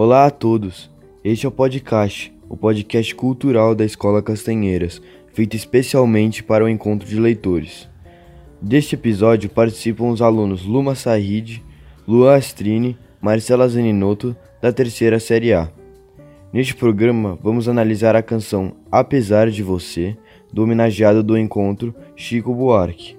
Olá a todos. Este é o podcast, o podcast cultural da Escola Castanheiras, feito especialmente para o encontro de leitores. Deste episódio participam os alunos Luma Sahid, Luan Astrini, Marcela Zaninotto, da terceira série A. Neste programa, vamos analisar a canção Apesar de Você, do homenageado do encontro Chico Buarque.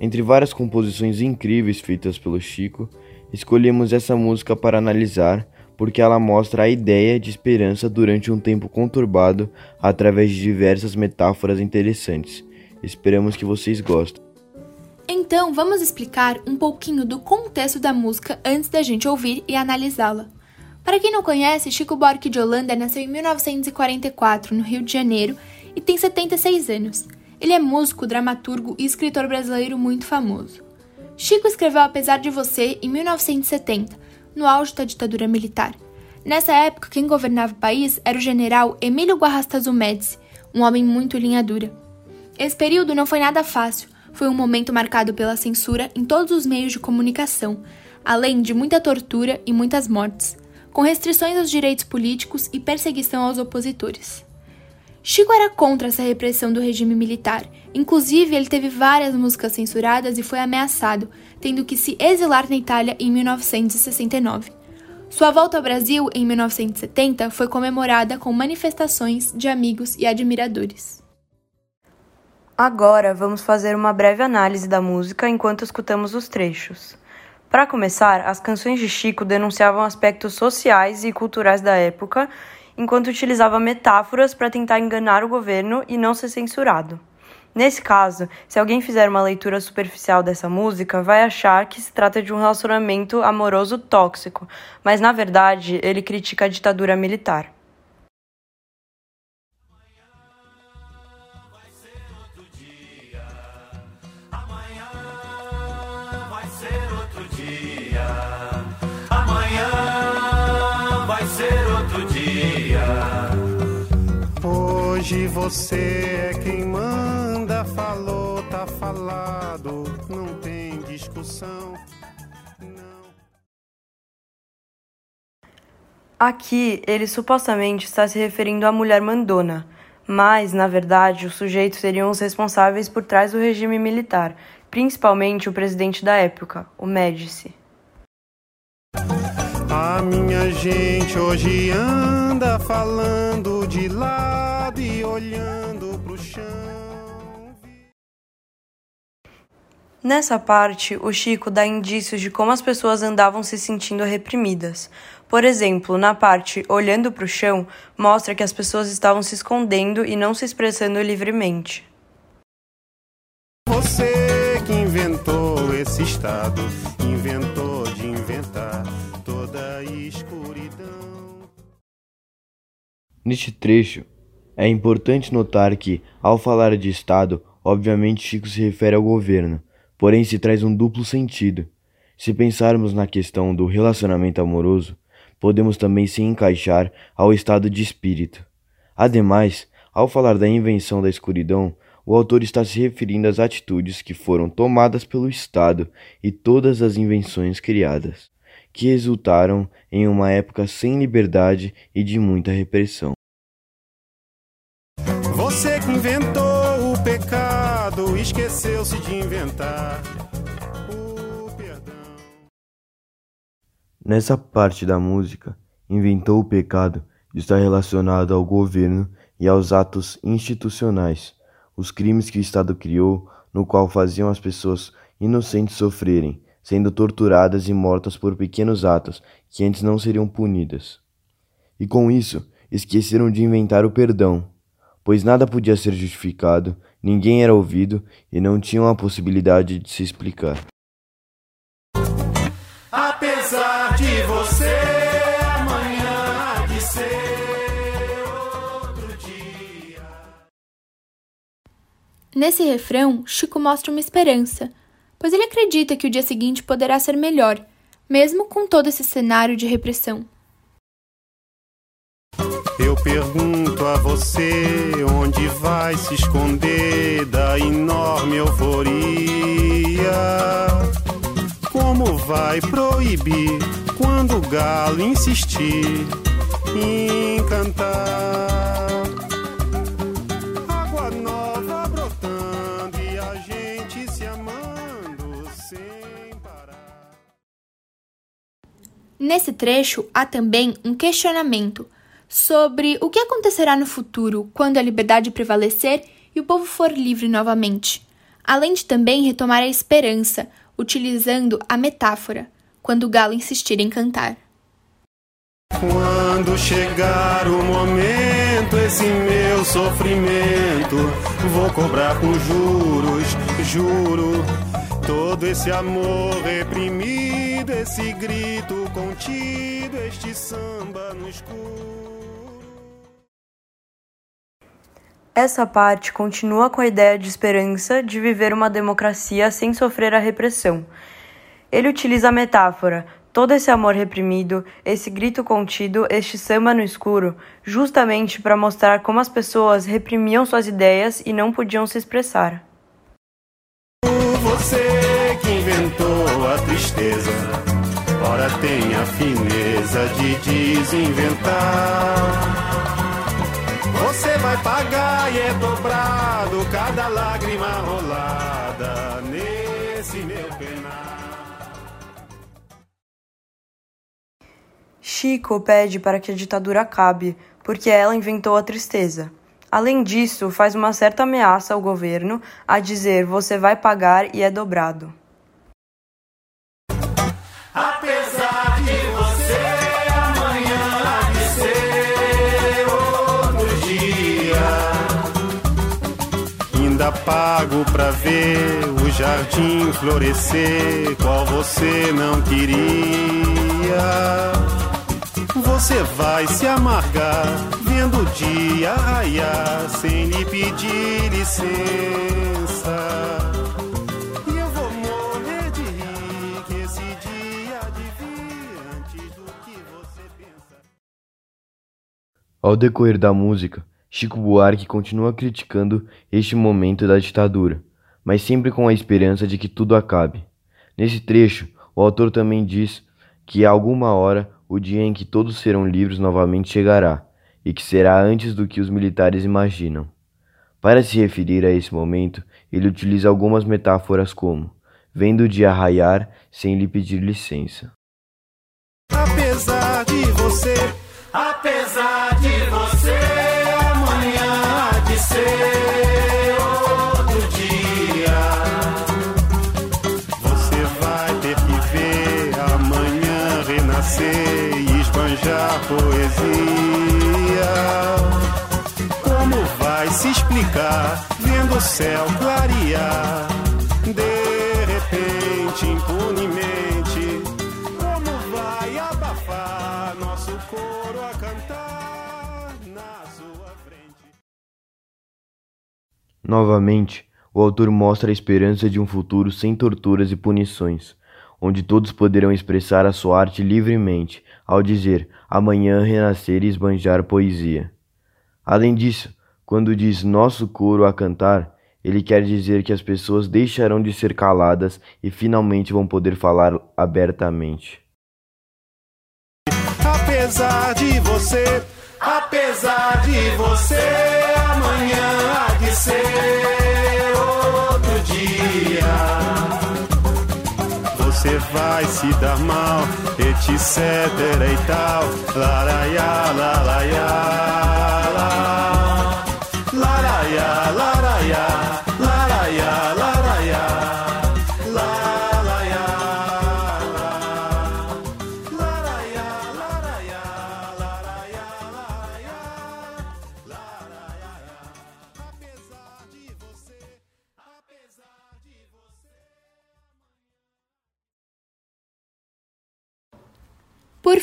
Entre várias composições incríveis feitas pelo Chico, escolhemos essa música para analisar porque ela mostra a ideia de esperança durante um tempo conturbado através de diversas metáforas interessantes. Esperamos que vocês gostem. Então, vamos explicar um pouquinho do contexto da música antes da gente ouvir e analisá-la. Para quem não conhece, Chico Buarque de Holanda nasceu em 1944, no Rio de Janeiro, e tem 76 anos. Ele é músico, dramaturgo e escritor brasileiro muito famoso. Chico escreveu Apesar de Você em 1970, no auge da ditadura militar. Nessa época, quem governava o país era o general Emílio Guarrastazu Médici, um homem muito linha dura. Esse período não foi nada fácil, foi um momento marcado pela censura em todos os meios de comunicação, além de muita tortura e muitas mortes, com restrições aos direitos políticos e perseguição aos opositores. Chico era contra essa repressão do regime militar. Inclusive, ele teve várias músicas censuradas e foi ameaçado, tendo que se exilar na Itália em 1969. Sua volta ao Brasil em 1970 foi comemorada com manifestações de amigos e admiradores. Agora vamos fazer uma breve análise da música enquanto escutamos os trechos. Para começar, as canções de Chico denunciavam aspectos sociais e culturais da época enquanto utilizava metáforas para tentar enganar o governo e não ser censurado. Nesse caso, se alguém fizer uma leitura superficial dessa música, vai achar que se trata de um relacionamento amoroso tóxico, mas na verdade ele critica a ditadura militar. Hoje você é quem manda, falou, tá falado, não tem discussão. Não. Aqui ele supostamente está se referindo à mulher mandona, mas na verdade os sujeitos seriam os responsáveis por trás do regime militar, principalmente o presidente da época, o Médici. A minha gente hoje anda falando de lado e olhando pro chão. Nessa parte, o Chico dá indícios de como as pessoas andavam se sentindo reprimidas. Por exemplo, na parte Olhando para o chão, mostra que as pessoas estavam se escondendo e não se expressando livremente. Você que inventou esse estado, inventou Neste trecho, é importante notar que, ao falar de Estado, obviamente Chico se refere ao governo, porém se traz um duplo sentido. Se pensarmos na questão do relacionamento amoroso, podemos também se encaixar ao estado de espírito. Ademais, ao falar da invenção da escuridão, o autor está se referindo às atitudes que foram tomadas pelo Estado e todas as invenções criadas, que resultaram em uma época sem liberdade e de muita repressão. Você que inventou o pecado, esqueceu-se de inventar o perdão. Nessa parte da música, inventou o pecado está relacionado ao governo e aos atos institucionais, os crimes que o Estado criou, no qual faziam as pessoas inocentes sofrerem, sendo torturadas e mortas por pequenos atos que antes não seriam punidas. E com isso, esqueceram de inventar o perdão, pois nada podia ser justificado, ninguém era ouvido e não tinham a possibilidade de se explicar. Apesar de você, amanhã há de ser outro dia. Nesse refrão, Chico mostra uma esperança, pois ele acredita que o dia seguinte poderá ser melhor, mesmo com todo esse cenário de repressão. Eu pergunto a você onde vai se esconder da enorme euforia. Como vai proibir quando o galo insistir em cantar. Nesse trecho há também um questionamento sobre o que acontecerá no futuro quando a liberdade prevalecer e o povo for livre novamente, além de também retomar a esperança, utilizando a metáfora, quando o galo insistir em cantar. Quando chegar o momento, esse meu sofrimento, vou cobrar com juros, juro. Todo esse amor reprimido, esse grito contido, este samba no escuro. Essa parte continua com a ideia de esperança de viver uma democracia sem sofrer a repressão. Ele utiliza a metáfora, todo esse amor reprimido, esse grito contido, este samba no escuro, justamente para mostrar como as pessoas reprimiam suas ideias e não podiam se expressar. Você inventou a tristeza, ora tem a fineza de desinventar. Você vai pagar e é dobrado cada lágrima rolada nesse meu penar. Chico pede para que a ditadura acabe, porque ela inventou a tristeza. Além disso, faz uma certa ameaça ao governo a dizer você vai pagar e é dobrado. Ainda pago pra ver o jardim florescer, qual você não queria. Você vai se amargar vendo o dia raiar sem lhe pedir licença. E eu vou morrer de rir que esse dia de antes do que você pensa. Ao decorrer da música, Chico Buarque continua criticando este momento da ditadura, mas sempre com a esperança de que tudo acabe. Nesse trecho, o autor também diz que alguma hora o dia em que todos serão livres novamente chegará, e que será antes do que os militares imaginam. Para se referir a esse momento, ele utiliza algumas metáforas como vendo o dia raiar sem lhe pedir licença. Apesar de você, apesar ser outro dia. Você vai ter que ver amanhã renascer e esbanjar poesia. Como vai se explicar vendo o céu clarear? De repente, impunemente, Novamente, o autor mostra a esperança de um futuro sem torturas e punições, onde todos poderão expressar a sua arte livremente, ao dizer amanhã renascer e esbanjar poesia. Além disso, quando diz nosso coro a cantar, ele quer dizer que as pessoas deixarão de ser caladas e finalmente vão poder falar abertamente. Apesar de você, apesar de você, amanhã há de ser outro dia. Você vai se dar mal, etc e tal. Laraiá, laraiá,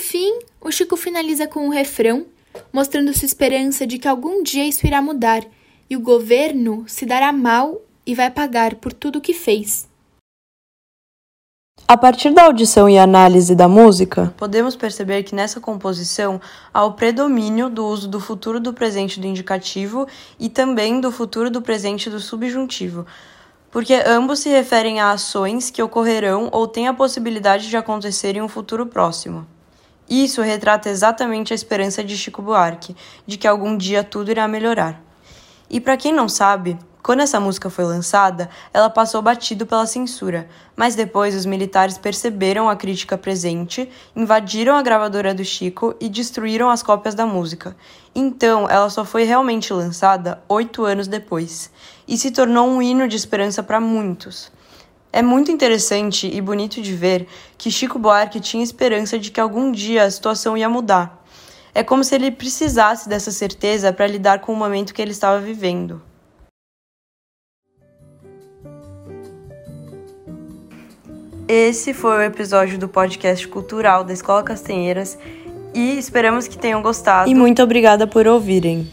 fim, o Chico finaliza com um refrão, mostrando sua esperança de que algum dia isso irá mudar e o governo se dará mal e vai pagar por tudo o que fez. A partir da audição e análise da música, podemos perceber que nessa composição há o predomínio do uso do futuro do presente do indicativo e também do futuro do presente do subjuntivo. porque ambos se referem a ações que ocorrerão ou têm a possibilidade de acontecer em um futuro próximo. Isso retrata exatamente a esperança de Chico Buarque, de que algum dia tudo irá melhorar. E para quem não sabe, quando essa música foi lançada, ela passou batido pela censura, mas depois os militares perceberam a crítica presente, invadiram a gravadora do Chico e destruíram as cópias da música. Então, ela só foi realmente lançada oito anos depois e se tornou um hino de esperança para muitos. É muito interessante e bonito de ver que Chico Buarque tinha esperança de que algum dia a situação ia mudar. É como se ele precisasse dessa certeza para lidar com o momento que ele estava vivendo. Esse foi o episódio do podcast cultural da Escola Castanheiras e esperamos que tenham gostado. E muito obrigada por ouvirem.